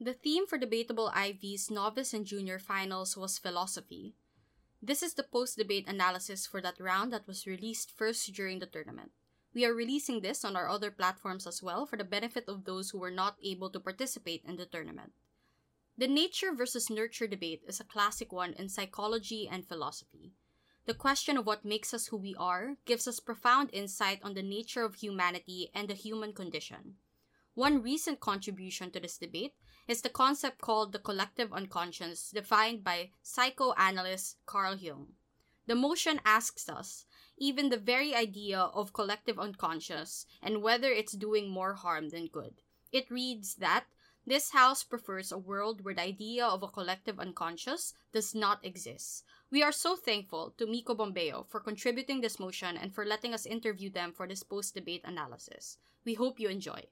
The theme for Debatable IV's novice and junior finals was philosophy. This is the post debate analysis for that round that was released first during the tournament. We are releasing this on our other platforms as well for the benefit of those who were not able to participate in the tournament. The nature versus nurture debate is a classic one in psychology and philosophy. The question of what makes us who we are gives us profound insight on the nature of humanity and the human condition. One recent contribution to this debate is the concept called the collective unconscious, defined by psychoanalyst Carl Jung. The motion asks us, even the very idea of collective unconscious and whether it's doing more harm than good. It reads that this house prefers a world where the idea of a collective unconscious does not exist. We are so thankful to Miko Bombeo for contributing this motion and for letting us interview them for this post debate analysis. We hope you enjoy.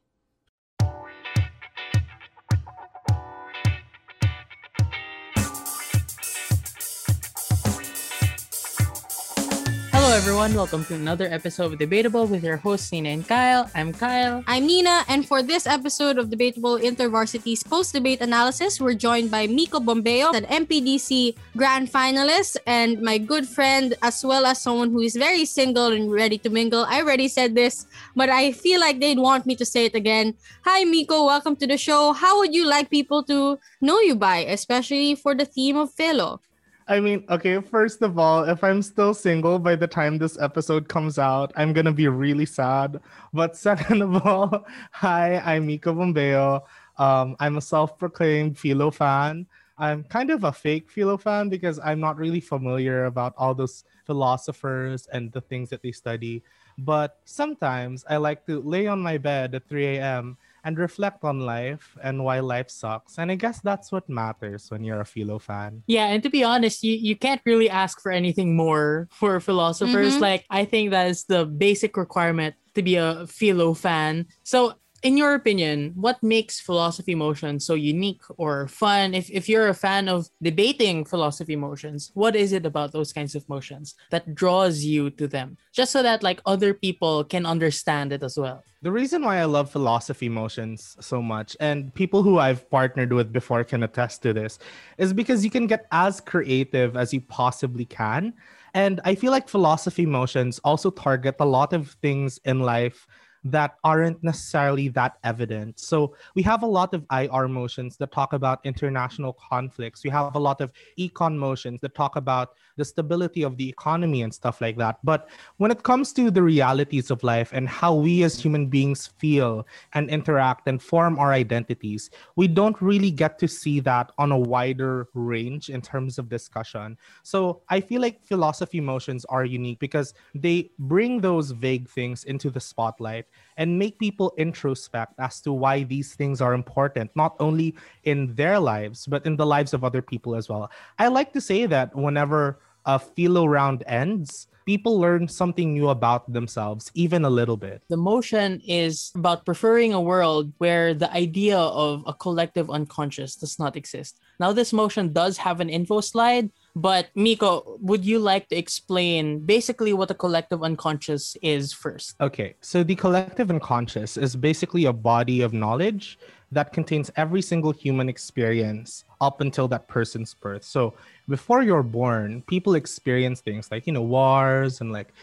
Everyone. Welcome to another episode of Debatable with your hosts, Nina and Kyle. I'm Kyle. I'm Nina, and for this episode of Debatable InterVarsity's post debate analysis, we're joined by Miko Bombeo, an MPDC grand finalist, and my good friend, as well as someone who is very single and ready to mingle. I already said this, but I feel like they'd want me to say it again. Hi, Miko. Welcome to the show. How would you like people to know you by, especially for the theme of Philo? I mean, okay, first of all, if I'm still single by the time this episode comes out, I'm gonna be really sad. But second of all, hi, I'm Miko Bombeo. Um, I'm a self-proclaimed philo fan. I'm kind of a fake philo fan because I'm not really familiar about all those philosophers and the things that they study. But sometimes I like to lay on my bed at 3 a.m and reflect on life and why life sucks. And I guess that's what matters when you're a philo fan. Yeah, and to be honest, you, you can't really ask for anything more for philosophers. Mm-hmm. Like I think that is the basic requirement to be a philo fan. So in your opinion, what makes philosophy motion so unique or fun? If, if you're a fan of debating philosophy motions, what is it about those kinds of motions that draws you to them? Just so that like other people can understand it as well. The reason why I love philosophy motions so much, and people who I've partnered with before can attest to this, is because you can get as creative as you possibly can. And I feel like philosophy motions also target a lot of things in life that aren't necessarily that evident. So we have a lot of IR motions that talk about international conflicts. We have a lot of econ motions that talk about the stability of the economy and stuff like that. But when it comes to the realities of life and how we as human beings feel and interact and form our identities, we don't really get to see that on a wider range in terms of discussion. So I feel like philosophy motions are unique because they bring those vague things into the spotlight and make people introspect as to why these things are important, not only in their lives, but in the lives of other people as well. I like to say that whenever a philo round ends, people learn something new about themselves, even a little bit. The motion is about preferring a world where the idea of a collective unconscious does not exist. Now, this motion does have an info slide, but Miko, would you like to explain basically what the collective unconscious is first? Okay, so the collective unconscious is basically a body of knowledge that contains every single human experience up until that person's birth. So before you're born, people experience things like, you know, wars and like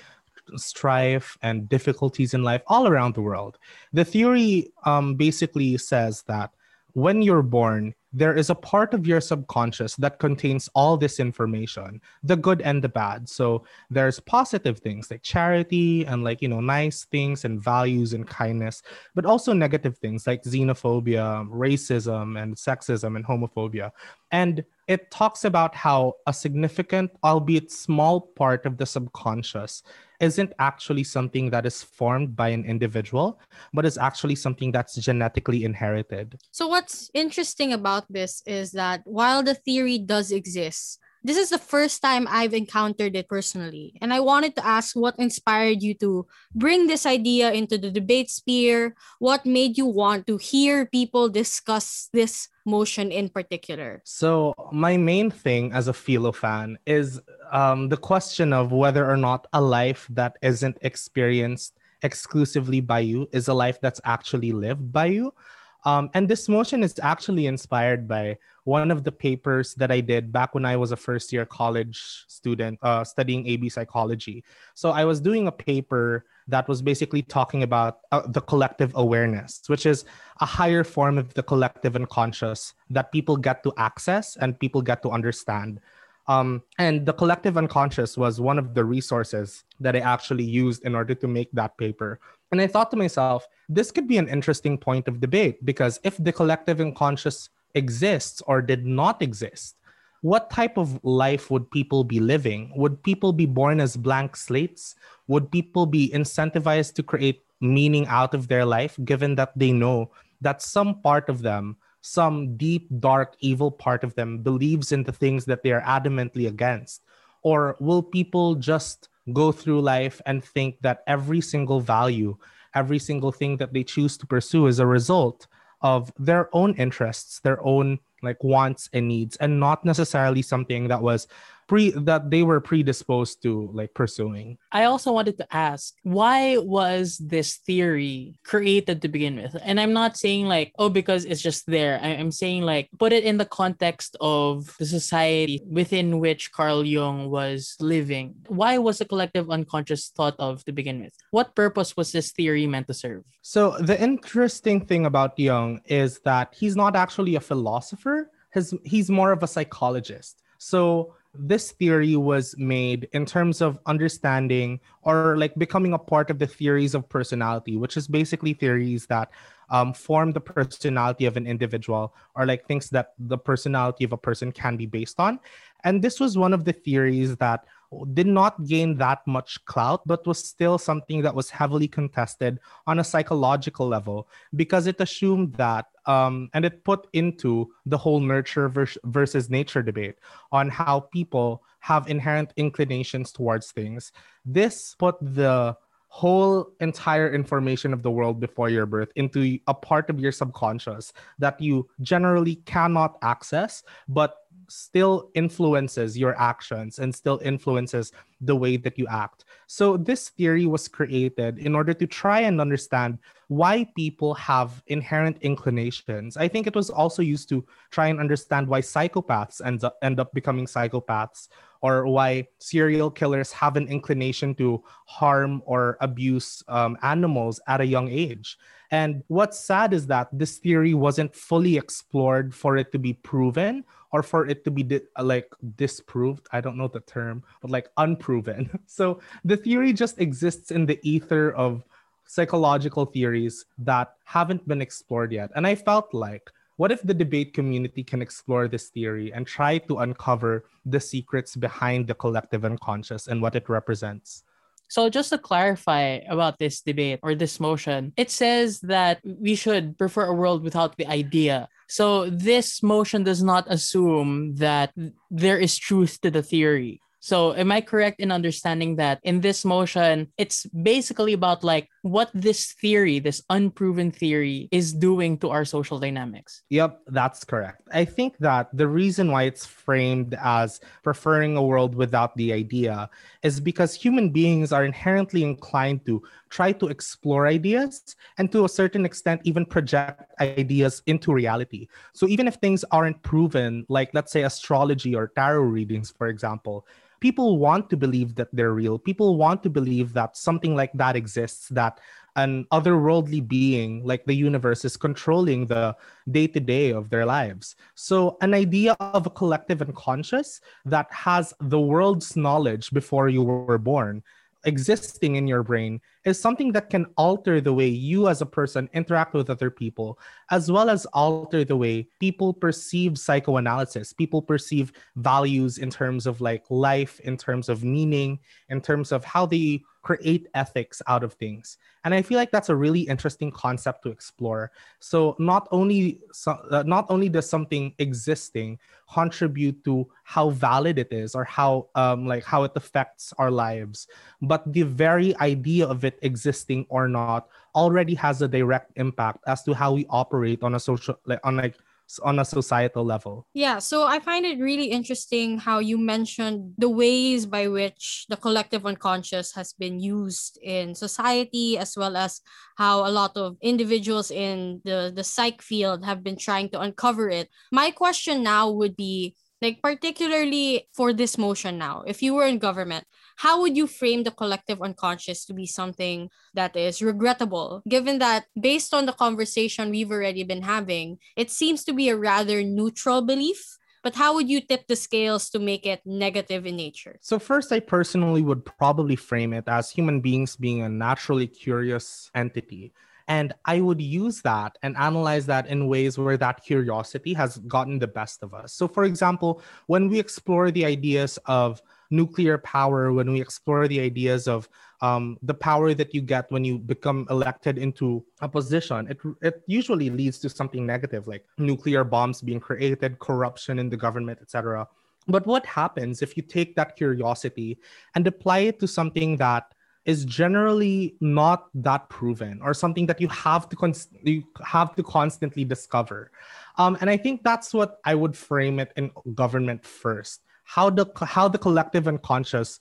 strife and difficulties in life all around the world. The theory um, basically says that when you're born, there is a part of your subconscious that contains all this information the good and the bad. So there's positive things like charity and like you know nice things and values and kindness but also negative things like xenophobia racism and sexism and homophobia. And it talks about how a significant albeit small part of the subconscious isn't actually something that is formed by an individual, but is actually something that's genetically inherited. So, what's interesting about this is that while the theory does exist, this is the first time I've encountered it personally. And I wanted to ask what inspired you to bring this idea into the debate sphere? What made you want to hear people discuss this motion in particular? So, my main thing as a philo fan is um, the question of whether or not a life that isn't experienced exclusively by you is a life that's actually lived by you. Um, and this motion is actually inspired by one of the papers that I did back when I was a first year college student uh, studying AB psychology. So I was doing a paper that was basically talking about uh, the collective awareness, which is a higher form of the collective unconscious that people get to access and people get to understand. Um, and the collective unconscious was one of the resources that I actually used in order to make that paper. And I thought to myself, this could be an interesting point of debate because if the collective unconscious exists or did not exist, what type of life would people be living? Would people be born as blank slates? Would people be incentivized to create meaning out of their life, given that they know that some part of them, some deep, dark, evil part of them believes in the things that they are adamantly against? Or will people just go through life and think that every single value, every single thing that they choose to pursue is a result of their own interests, their own like wants and needs and not necessarily something that was pre that they were predisposed to like pursuing. I also wanted to ask why was this theory created to begin with? And I'm not saying like oh because it's just there. I'm saying like put it in the context of the society within which Carl Jung was living. Why was the collective unconscious thought of to begin with? What purpose was this theory meant to serve? So the interesting thing about Jung is that he's not actually a philosopher. His, he's more of a psychologist. So this theory was made in terms of understanding or like becoming a part of the theories of personality, which is basically theories that um, form the personality of an individual or like things that the personality of a person can be based on. And this was one of the theories that did not gain that much clout, but was still something that was heavily contested on a psychological level because it assumed that, um, and it put into the whole nurture versus nature debate on how people have inherent inclinations towards things. This put the whole entire information of the world before your birth into a part of your subconscious that you generally cannot access, but still influences your actions and still influences the way that you act. So, this theory was created in order to try and understand why people have inherent inclinations. I think it was also used to try and understand why psychopaths end up, end up becoming psychopaths or why serial killers have an inclination to harm or abuse um, animals at a young age. And what's sad is that this theory wasn't fully explored for it to be proven or for it to be di- like disproved. I don't know the term, but like unproven. So the theory just exists in the ether of psychological theories that haven't been explored yet. And I felt like, what if the debate community can explore this theory and try to uncover the secrets behind the collective unconscious and what it represents? So just to clarify about this debate or this motion, it says that we should prefer a world without the idea. So this motion does not assume that there is truth to the theory. So am I correct in understanding that in this motion, it's basically about like what this theory, this unproven theory, is doing to our social dynamics? Yep, that's correct. I think that the reason why it's framed as preferring a world without the idea is because human beings are inherently inclined to try to explore ideas and to a certain extent even project ideas into reality. So even if things aren't proven, like let's say astrology or tarot readings, for example, people want to believe that they're real. People want to believe that something like that exists, that an otherworldly being like the universe is controlling the day to day of their lives. So, an idea of a collective unconscious that has the world's knowledge before you were born existing in your brain is something that can alter the way you as a person interact with other people, as well as alter the way people perceive psychoanalysis. People perceive values in terms of like life, in terms of meaning, in terms of how they create ethics out of things. And i feel like that's a really interesting concept to explore. So not only so, uh, not only does something existing contribute to how valid it is or how um like how it affects our lives but the very idea of it existing or not already has a direct impact as to how we operate on a social like on like on a societal level. Yeah, so I find it really interesting how you mentioned the ways by which the collective unconscious has been used in society, as well as how a lot of individuals in the, the psych field have been trying to uncover it. My question now would be like, particularly for this motion now, if you were in government, how would you frame the collective unconscious to be something that is regrettable, given that based on the conversation we've already been having, it seems to be a rather neutral belief? But how would you tip the scales to make it negative in nature? So, first, I personally would probably frame it as human beings being a naturally curious entity. And I would use that and analyze that in ways where that curiosity has gotten the best of us. So, for example, when we explore the ideas of nuclear power, when we explore the ideas of um, the power that you get when you become elected into a position, it, it usually leads to something negative like nuclear bombs being created, corruption in the government, etc. But what happens if you take that curiosity and apply it to something that is generally not that proven or something that you have to you have to constantly discover um, and i think that's what i would frame it in government first how the how the collective unconscious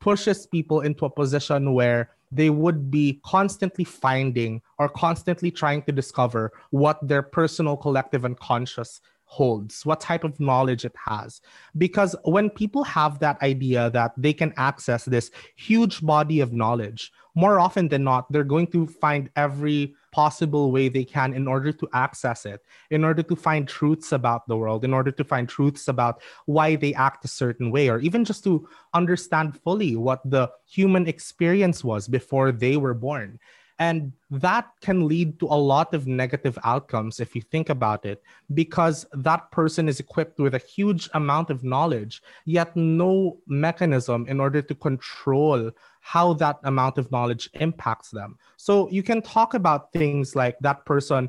pushes people into a position where they would be constantly finding or constantly trying to discover what their personal collective unconscious holds, what type of knowledge it has. Because when people have that idea that they can access this huge body of knowledge, more often than not, they're going to find every possible way they can in order to access it, in order to find truths about the world, in order to find truths about why they act a certain way, or even just to understand fully what the human experience was before they were born. And that can lead to a lot of negative outcomes if you think about it, because that person is equipped with a huge amount of knowledge, yet no mechanism in order to control how that amount of knowledge impacts them. So you can talk about things like that person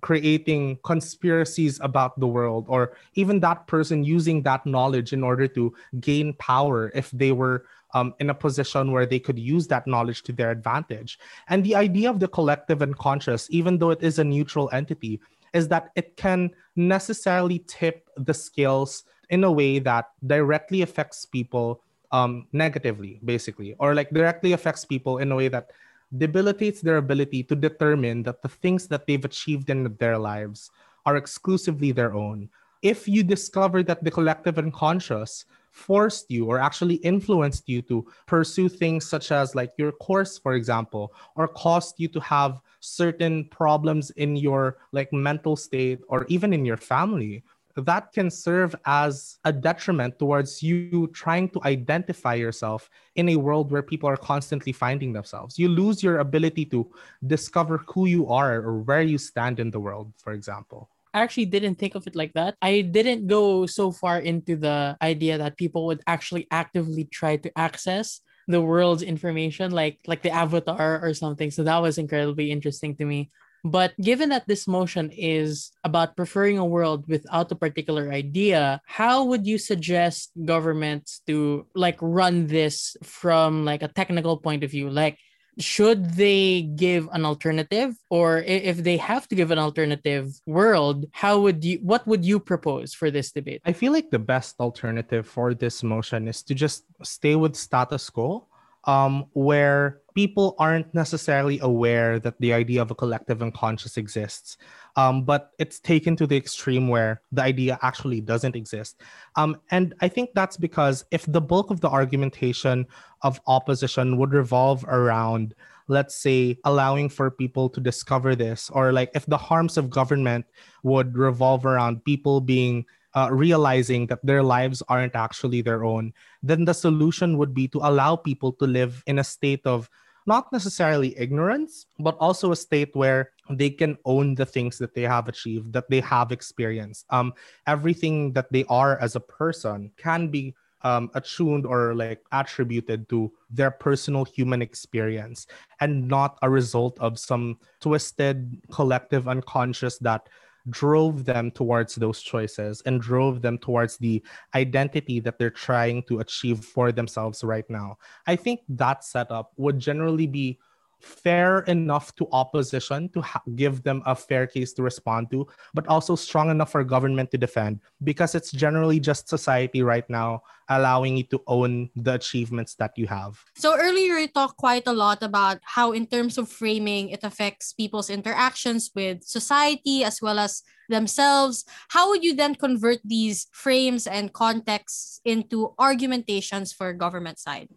creating conspiracies about the world or even that person using that knowledge in order to gain power if they were um, in a position where they could use that knowledge to their advantage. And the idea of the collective unconscious, even though it is a neutral entity, is that it can necessarily tip the scales in a way that directly affects people um, negatively, basically, or like directly affects people in a way that debilitates their ability to determine that the things that they've achieved in their lives are exclusively their own. If you discover that the collective unconscious forced you or actually influenced you to pursue things such as like your course for example or caused you to have certain problems in your like mental state or even in your family that can serve as a detriment towards you trying to identify yourself in a world where people are constantly finding themselves. You lose your ability to discover who you are or where you stand in the world, for example. I actually didn't think of it like that. I didn't go so far into the idea that people would actually actively try to access the world's information like like the avatar or something. So that was incredibly interesting to me. But given that this motion is about preferring a world without a particular idea, how would you suggest governments to like run this from like a technical point of view? Like should they give an alternative? Or if they have to give an alternative world how would you what would you propose for this debate? I feel like the best alternative for this motion is to just stay with status quo um, where people aren't necessarily aware that the idea of a collective unconscious exists um, but it's taken to the extreme where the idea actually doesn't exist. Um, and I think that's because if the bulk of the argumentation of opposition would revolve around, let's say, allowing for people to discover this, or like if the harms of government would revolve around people being uh, realizing that their lives aren't actually their own, then the solution would be to allow people to live in a state of not necessarily ignorance, but also a state where they can own the things that they have achieved, that they have experienced. Um, everything that they are as a person can be um, attuned or like attributed to their personal human experience and not a result of some twisted collective unconscious that drove them towards those choices and drove them towards the identity that they're trying to achieve for themselves right now. I think that setup would generally be fair enough to opposition to ha- give them a fair case to respond to, but also strong enough for government to defend because it's generally just society right now allowing you to own the achievements that you have. So earlier you talked quite a lot about how in terms of framing it affects people's interactions with society as well as themselves. How would you then convert these frames and contexts into argumentations for government side?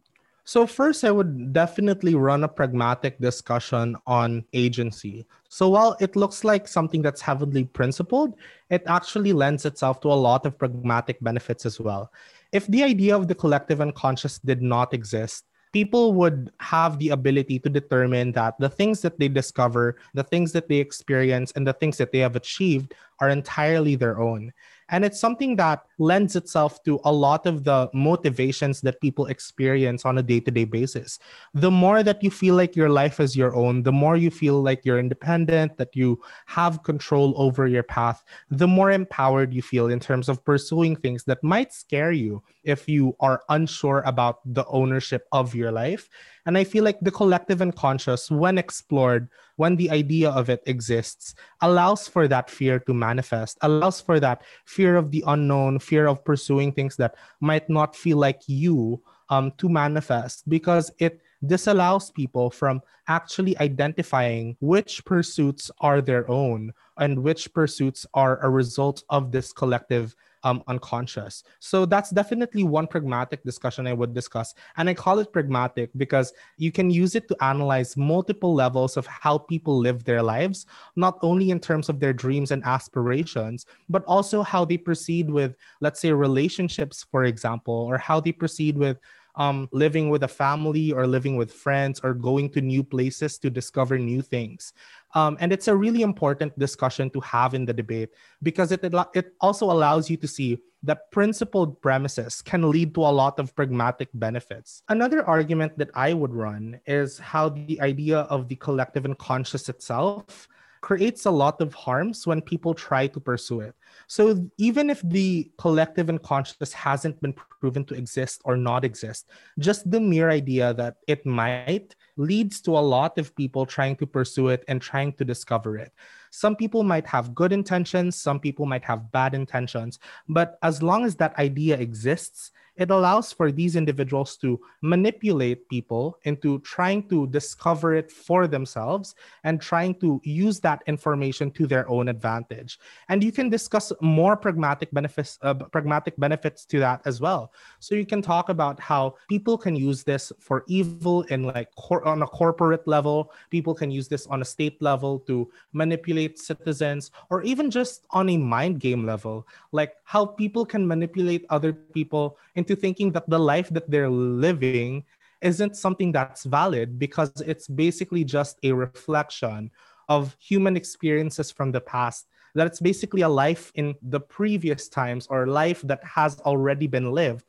So, first, I would definitely run a pragmatic discussion on agency. So, while it looks like something that's heavily principled, it actually lends itself to a lot of pragmatic benefits as well. If the idea of the collective unconscious did not exist, people would have the ability to determine that the things that they discover, the things that they experience, and the things that they have achieved are entirely their own. And it's something that lends itself to a lot of the motivations that people experience on a day to day basis. The more that you feel like your life is your own, the more you feel like you're independent, that you have control over your path, the more empowered you feel in terms of pursuing things that might scare you if you are unsure about the ownership of your life. And I feel like the collective unconscious, when explored, when the idea of it exists, allows for that fear to manifest, allows for that fear of the unknown, fear of pursuing things that might not feel like you um, to manifest because it disallows people from actually identifying which pursuits are their own and which pursuits are a result of this collective um, unconscious. So that's definitely one pragmatic discussion I would discuss. And I call it pragmatic because you can use it to analyze multiple levels of how people live their lives, not only in terms of their dreams and aspirations, but also how they proceed with, let's say, relationships, for example, or how they proceed with um, living with a family or living with friends or going to new places to discover new things. Um, and it's a really important discussion to have in the debate because it, it also allows you to see that principled premises can lead to a lot of pragmatic benefits. Another argument that I would run is how the idea of the collective unconscious itself creates a lot of harms when people try to pursue it. So even if the collective unconscious hasn't been proven to exist or not exist, just the mere idea that it might leads to a lot of people trying to pursue it and trying to discover it. Some people might have good intentions, some people might have bad intentions, but as long as that idea exists, it allows for these individuals to manipulate people into trying to discover it for themselves and trying to use that information to their own advantage. And you can discuss more pragmatic benefits, uh, pragmatic benefits to that as well. So you can talk about how people can use this for evil in like cor- on a corporate level. People can use this on a state level to manipulate citizens, or even just on a mind game level, like how people can manipulate other people in into thinking that the life that they're living isn't something that's valid because it's basically just a reflection of human experiences from the past that it's basically a life in the previous times or life that has already been lived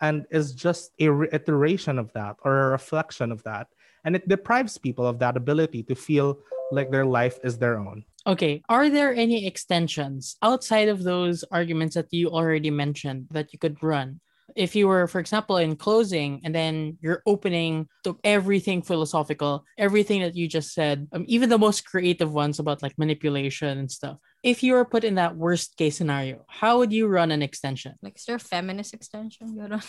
and is just a reiteration of that or a reflection of that. And it deprives people of that ability to feel like their life is their own. Okay, are there any extensions outside of those arguments that you already mentioned that you could run if you were, for example, in closing and then you're opening to everything philosophical, everything that you just said, um, even the most creative ones about like manipulation and stuff. If you were put in that worst case scenario, how would you run an extension? Like, is there a feminist extension?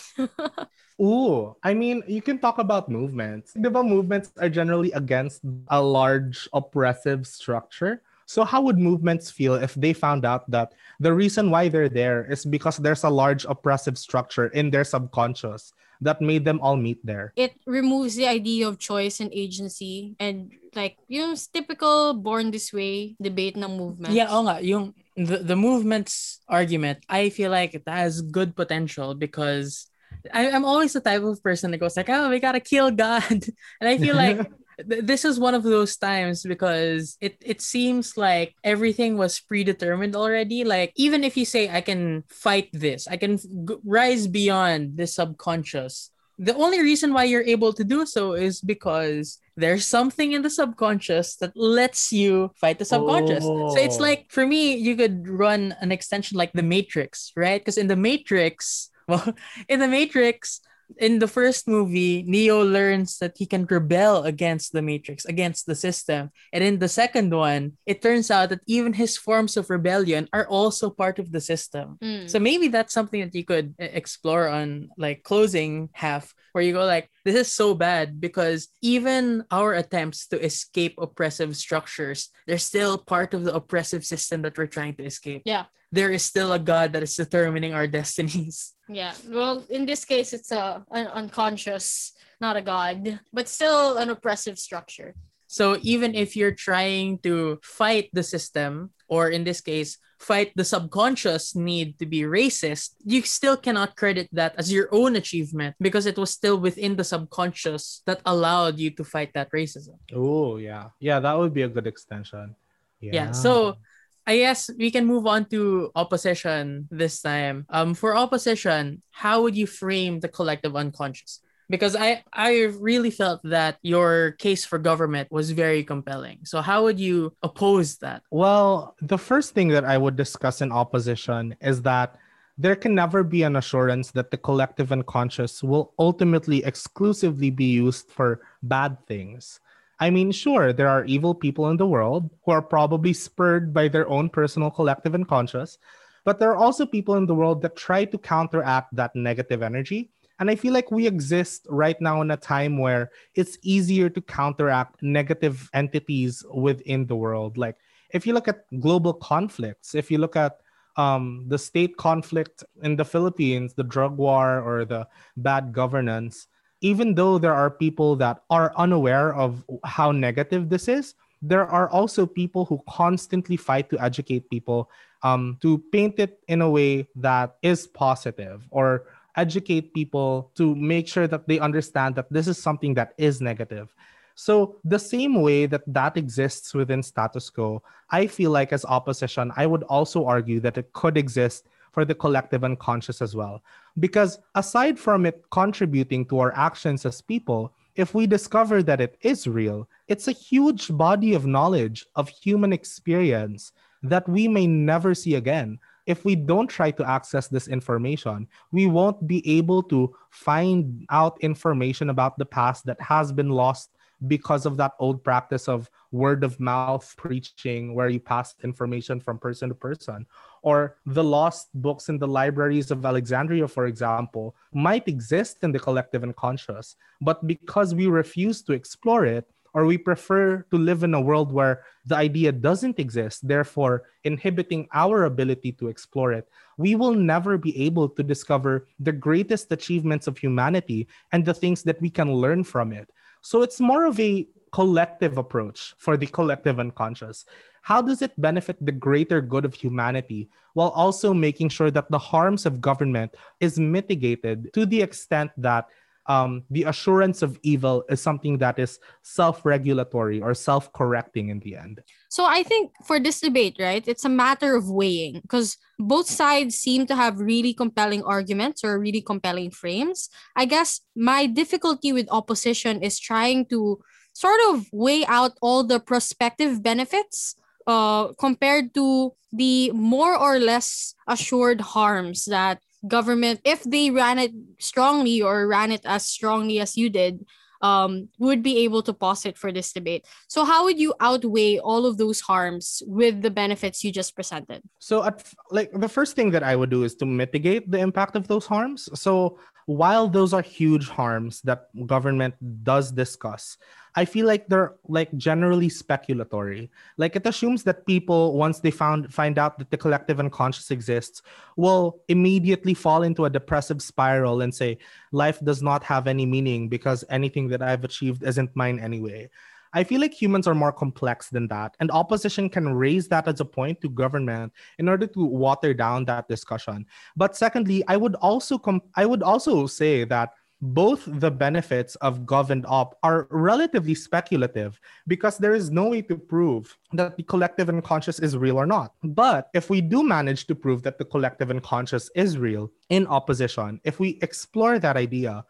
Ooh, I mean, you can talk about movements. The movements are generally against a large oppressive structure. So, how would movements feel if they found out that the reason why they're there is because there's a large oppressive structure in their subconscious that made them all meet there? It removes the idea of choice and agency and like yung typical born this way debate ng movement. Yeah, oh nga, yung the, the movement's argument, I feel like it has good potential because I, I'm always the type of person that goes like, oh, we gotta kill God. And I feel like this is one of those times because it it seems like everything was predetermined already like even if you say i can fight this i can g- rise beyond the subconscious the only reason why you're able to do so is because there's something in the subconscious that lets you fight the subconscious. Oh. So it's oh. like for me, you could run an extension like the Matrix, right? Because in the Matrix, well, in the Matrix, in the first movie, Neo learns that he can rebel against the Matrix, against the system. And in the second one, it turns out that even his forms of rebellion are also part of the system. Mm. So maybe that's something that you could e- explore on like closing half where you go like this is so bad because even our attempts to escape oppressive structures, they're still part of the oppressive system that we're trying to escape. Yeah. There is still a god that is determining our destinies. Yeah. Well, in this case, it's a an unconscious, not a god, but still an oppressive structure. So even if you're trying to fight the system, or in this case, fight the subconscious need to be racist, you still cannot credit that as your own achievement because it was still within the subconscious that allowed you to fight that racism. Oh yeah, yeah, that would be a good extension. Yeah. So I guess we can move on to opposition this time. Um, for opposition, how would you frame the collective unconscious? Because I I really felt that your case for government was very compelling. So how would you oppose that? Well, the first thing that I would discuss in opposition is that there can never be an assurance that the collective unconscious will ultimately exclusively be used for bad things. I mean, sure, there are evil people in the world who are probably spurred by their own personal collective unconscious, but there are also people in the world that try to counteract that negative energy. And I feel like we exist right now in a time where it's easier to counteract negative entities within the world. Like, if you look at global conflicts, if you look at um, the state conflict in the Philippines, the drug war, or the bad governance, even though there are people that are unaware of how negative this is, there are also people who constantly fight to educate people um, to paint it in a way that is positive or educate people to make sure that they understand that this is something that is negative. So, the same way that that exists within status quo, I feel like as opposition, I would also argue that it could exist for the collective unconscious as well. Because aside from it contributing to our actions as people, if we discover that it is real, it's a huge body of knowledge of human experience that we may never see again. If we don't try to access this information, we won't be able to find out information about the past that has been lost because of that old practice of word of mouth preaching where you pass information from person to person or the lost books in the libraries of Alexandria, for example, might exist in the collective unconscious. But because we refuse to explore it, or we prefer to live in a world where the idea doesn't exist, therefore inhibiting our ability to explore it, we will never be able to discover the greatest achievements of humanity and the things that we can learn from it. So it's more of a collective approach for the collective unconscious. How does it benefit the greater good of humanity while also making sure that the harms of government is mitigated to the extent that um, the assurance of evil is something that is self-regulatory or self-correcting in the end. So I think for this debate, right, it's a matter of weighing because both sides seem to have really compelling arguments or really compelling frames. I guess my difficulty with opposition is trying to sort of weigh out all the prospective benefits uh, compared to the more or less assured harms that government, if they ran it strongly or ran it as strongly as you did, um, would be able to posit for this debate. So, how would you outweigh all of those harms with the benefits you just presented? So, at like the first thing that I would do is to mitigate the impact of those harms. So, while those are huge harms that government does discuss, I feel like they're like generally speculatory. Like it assumes that people, once they found find out that the collective unconscious exists, will immediately fall into a depressive spiral and say, life does not have any meaning because anything that I've achieved isn't mine anyway. I feel like humans are more complex than that, and opposition can raise that as a point to government in order to water down that discussion. But secondly, I would also I would also say that both the benefits of governed op are relatively speculative because there is no way to prove that the collective unconscious is real or not. But if we do manage to prove that the collective unconscious is real in opposition, if we explore that idea,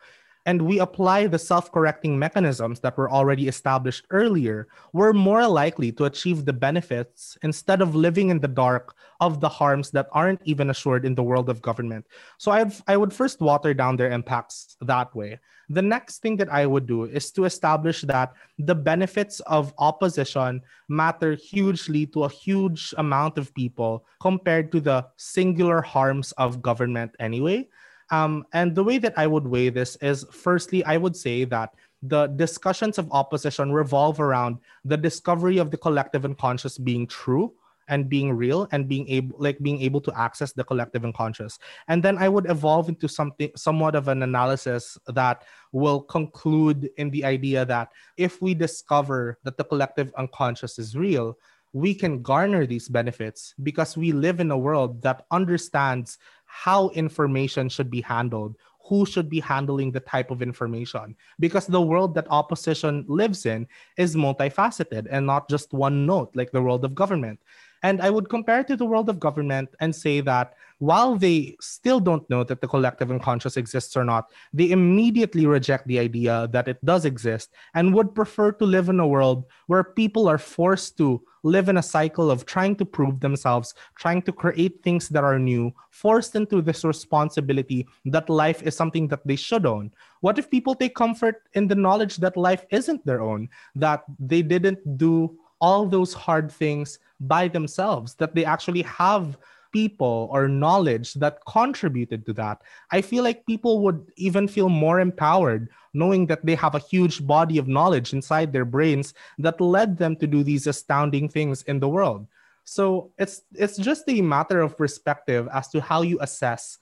and we apply the self correcting mechanisms that were already established earlier, we're more likely to achieve the benefits instead of living in the dark of the harms that aren't even assured in the world of government. So I've, I would first water down their impacts that way. The next thing that I would do is to establish that the benefits of opposition matter hugely to a huge amount of people compared to the singular harms of government anyway. Um, and the way that I would weigh this is firstly, I would say that the discussions of opposition revolve around the discovery of the collective unconscious being true and being real and being able like being able to access the collective unconscious. And then i would evolve into something somewhat of an analysis that will conclude in the idea that if we discover that the collective unconscious is real we can garner these benefits because we live in a world that understands how information should be handled who should be handling the type of information. Because the world that opposition lives in is multifaceted and not just one note like the world of government. And I would compare it to the world of government and say that while they still don't know that the collective unconscious exists or not, they immediately reject the idea that it does exist and would prefer to live in a world where people are forced to live in a cycle of trying to prove themselves, trying to create things that are new, forced into this responsibility that life is something that they should own. What if people take comfort in the knowledge that life isn't their own, that they didn't do all those hard things by themselves, that they actually have people or knowledge that contributed to that. I feel like people would even feel more empowered knowing that they have a huge body of knowledge inside their brains that led them to do these astounding things in the world. So it's it's just a matter of perspective as to how you assess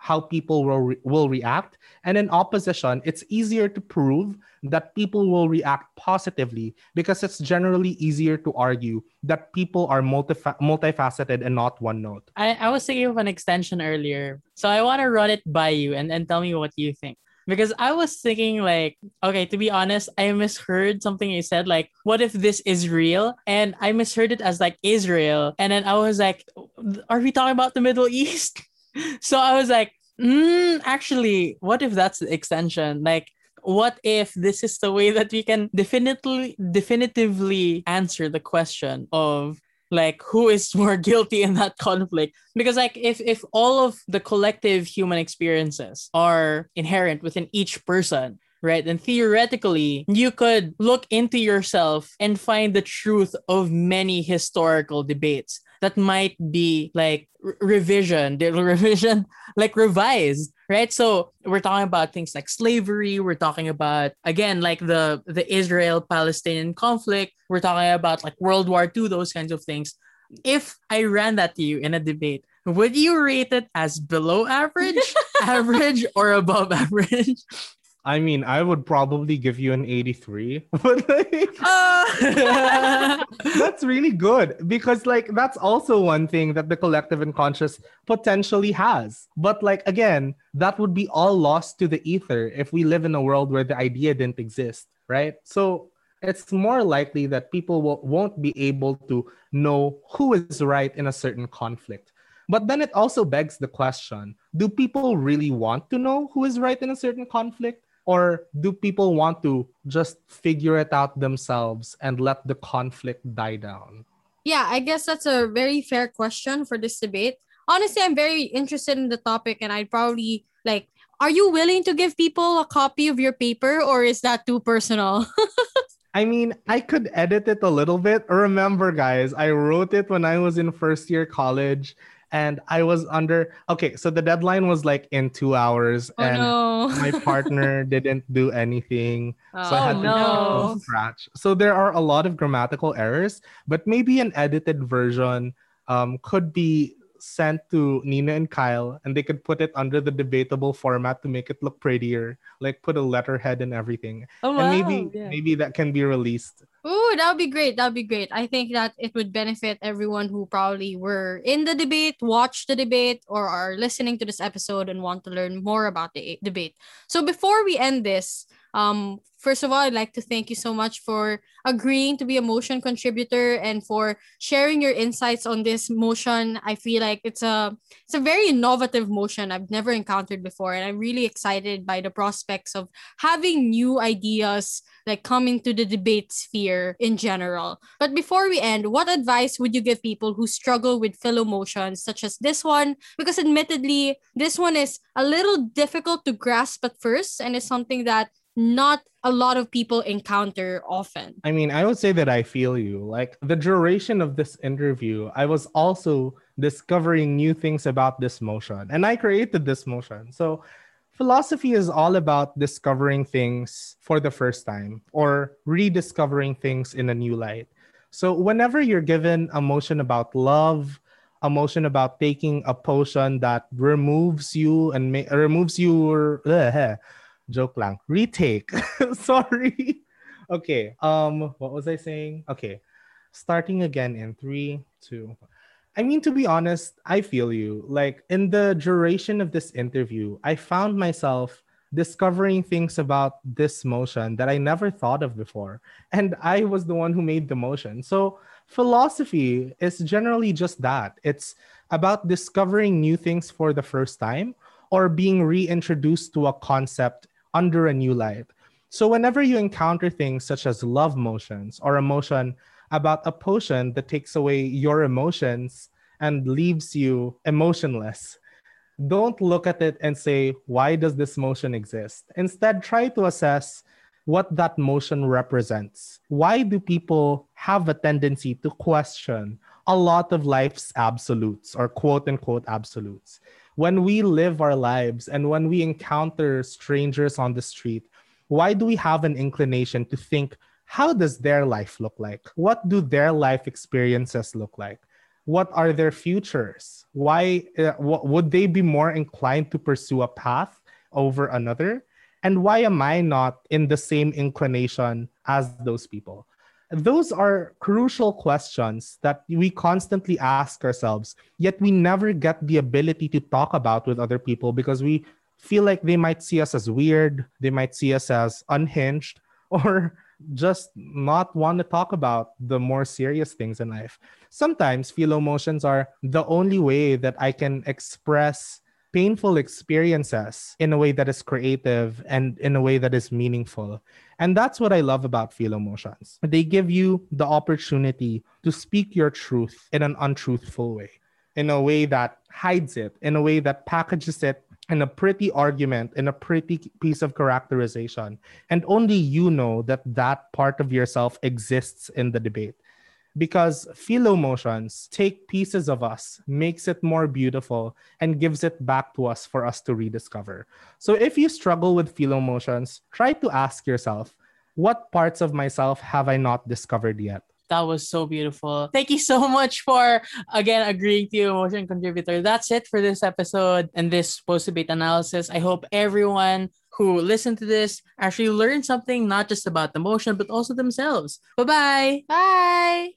how people will, re- will react. And in opposition, it's easier to prove that people will react positively because it's generally easier to argue that people are multif- multifaceted and not one note. I, I was thinking of an extension earlier. So I want to run it by you and, and tell me what you think. Because I was thinking, like, okay, to be honest, I misheard something you said, like, what if this is real? And I misheard it as like Israel. And then I was like, are we talking about the Middle East? so I was like, mm, actually, what if that's the extension? Like, what if this is the way that we can definitely definitively answer the question of like who is more guilty in that conflict because like if if all of the collective human experiences are inherent within each person right then theoretically you could look into yourself and find the truth of many historical debates that might be like revision, revision, like revised, right? So we're talking about things like slavery. We're talking about again like the the Israel Palestinian conflict. We're talking about like World War II, those kinds of things. If I ran that to you in a debate, would you rate it as below average, average, or above average? I mean, I would probably give you an 83, but like, uh... that's really good because, like, that's also one thing that the collective unconscious potentially has. But, like, again, that would be all lost to the ether if we live in a world where the idea didn't exist, right? So, it's more likely that people will, won't be able to know who is right in a certain conflict. But then it also begs the question do people really want to know who is right in a certain conflict? Or do people want to just figure it out themselves and let the conflict die down? Yeah, I guess that's a very fair question for this debate. Honestly, I'm very interested in the topic and I'd probably like are you willing to give people a copy of your paper or is that too personal? I mean, I could edit it a little bit. Remember, guys, I wrote it when I was in first year college and I was under okay, so the deadline was like in two hours, oh, and no. my partner didn't do anything, oh, so I had to no. scratch. So there are a lot of grammatical errors, but maybe an edited version um, could be sent to Nina and Kyle, and they could put it under the debatable format to make it look prettier, like put a letterhead and everything. Oh, and maybe yeah. maybe that can be released Oh, that would be great. That would be great. I think that it would benefit everyone who probably were in the debate, watched the debate, or are listening to this episode and want to learn more about the debate. So before we end this, um, first of all, I'd like to thank you so much for agreeing to be a motion contributor and for sharing your insights on this motion. I feel like it's a it's a very innovative motion I've never encountered before, and I'm really excited by the prospects of having new ideas like come into the debate sphere in general. But before we end, what advice would you give people who struggle with philo motions such as this one? Because admittedly, this one is a little difficult to grasp at first and is something that not a lot of people encounter often. I mean, I would say that I feel you. Like the duration of this interview, I was also discovering new things about this motion, and I created this motion. So, philosophy is all about discovering things for the first time or rediscovering things in a new light. So, whenever you're given a motion about love, a motion about taking a potion that removes you and ma- removes your joke lang. Retake. Sorry. Okay. Um, what was I saying? Okay. Starting again in three, two. I mean, to be honest, I feel you. Like in the duration of this interview, I found myself discovering things about this motion that I never thought of before. And I was the one who made the motion. So philosophy is generally just that. It's about discovering new things for the first time or being reintroduced to a concept under a new light. So, whenever you encounter things such as love motions or emotion about a potion that takes away your emotions and leaves you emotionless, don't look at it and say, Why does this motion exist? Instead, try to assess what that motion represents. Why do people have a tendency to question a lot of life's absolutes or quote unquote absolutes? When we live our lives and when we encounter strangers on the street, why do we have an inclination to think, how does their life look like? What do their life experiences look like? What are their futures? Why uh, w- would they be more inclined to pursue a path over another? And why am I not in the same inclination as those people? Those are crucial questions that we constantly ask ourselves, yet we never get the ability to talk about with other people because we feel like they might see us as weird, they might see us as unhinged, or just not want to talk about the more serious things in life. Sometimes philo motions are the only way that I can express painful experiences in a way that is creative and in a way that is meaningful. And that's what I love about philo motions. They give you the opportunity to speak your truth in an untruthful way, in a way that hides it, in a way that packages it in a pretty argument, in a pretty piece of characterization. And only you know that that part of yourself exists in the debate because philo motions take pieces of us, makes it more beautiful, and gives it back to us for us to rediscover. So if you struggle with philo motions, try to ask yourself, what parts of myself have I not discovered yet? That was so beautiful. Thank you so much for again agreeing to your motion contributor. That's it for this episode and this post debate analysis. I hope everyone who listened to this actually learned something not just about the motion but also themselves. Bye-bye. Bye.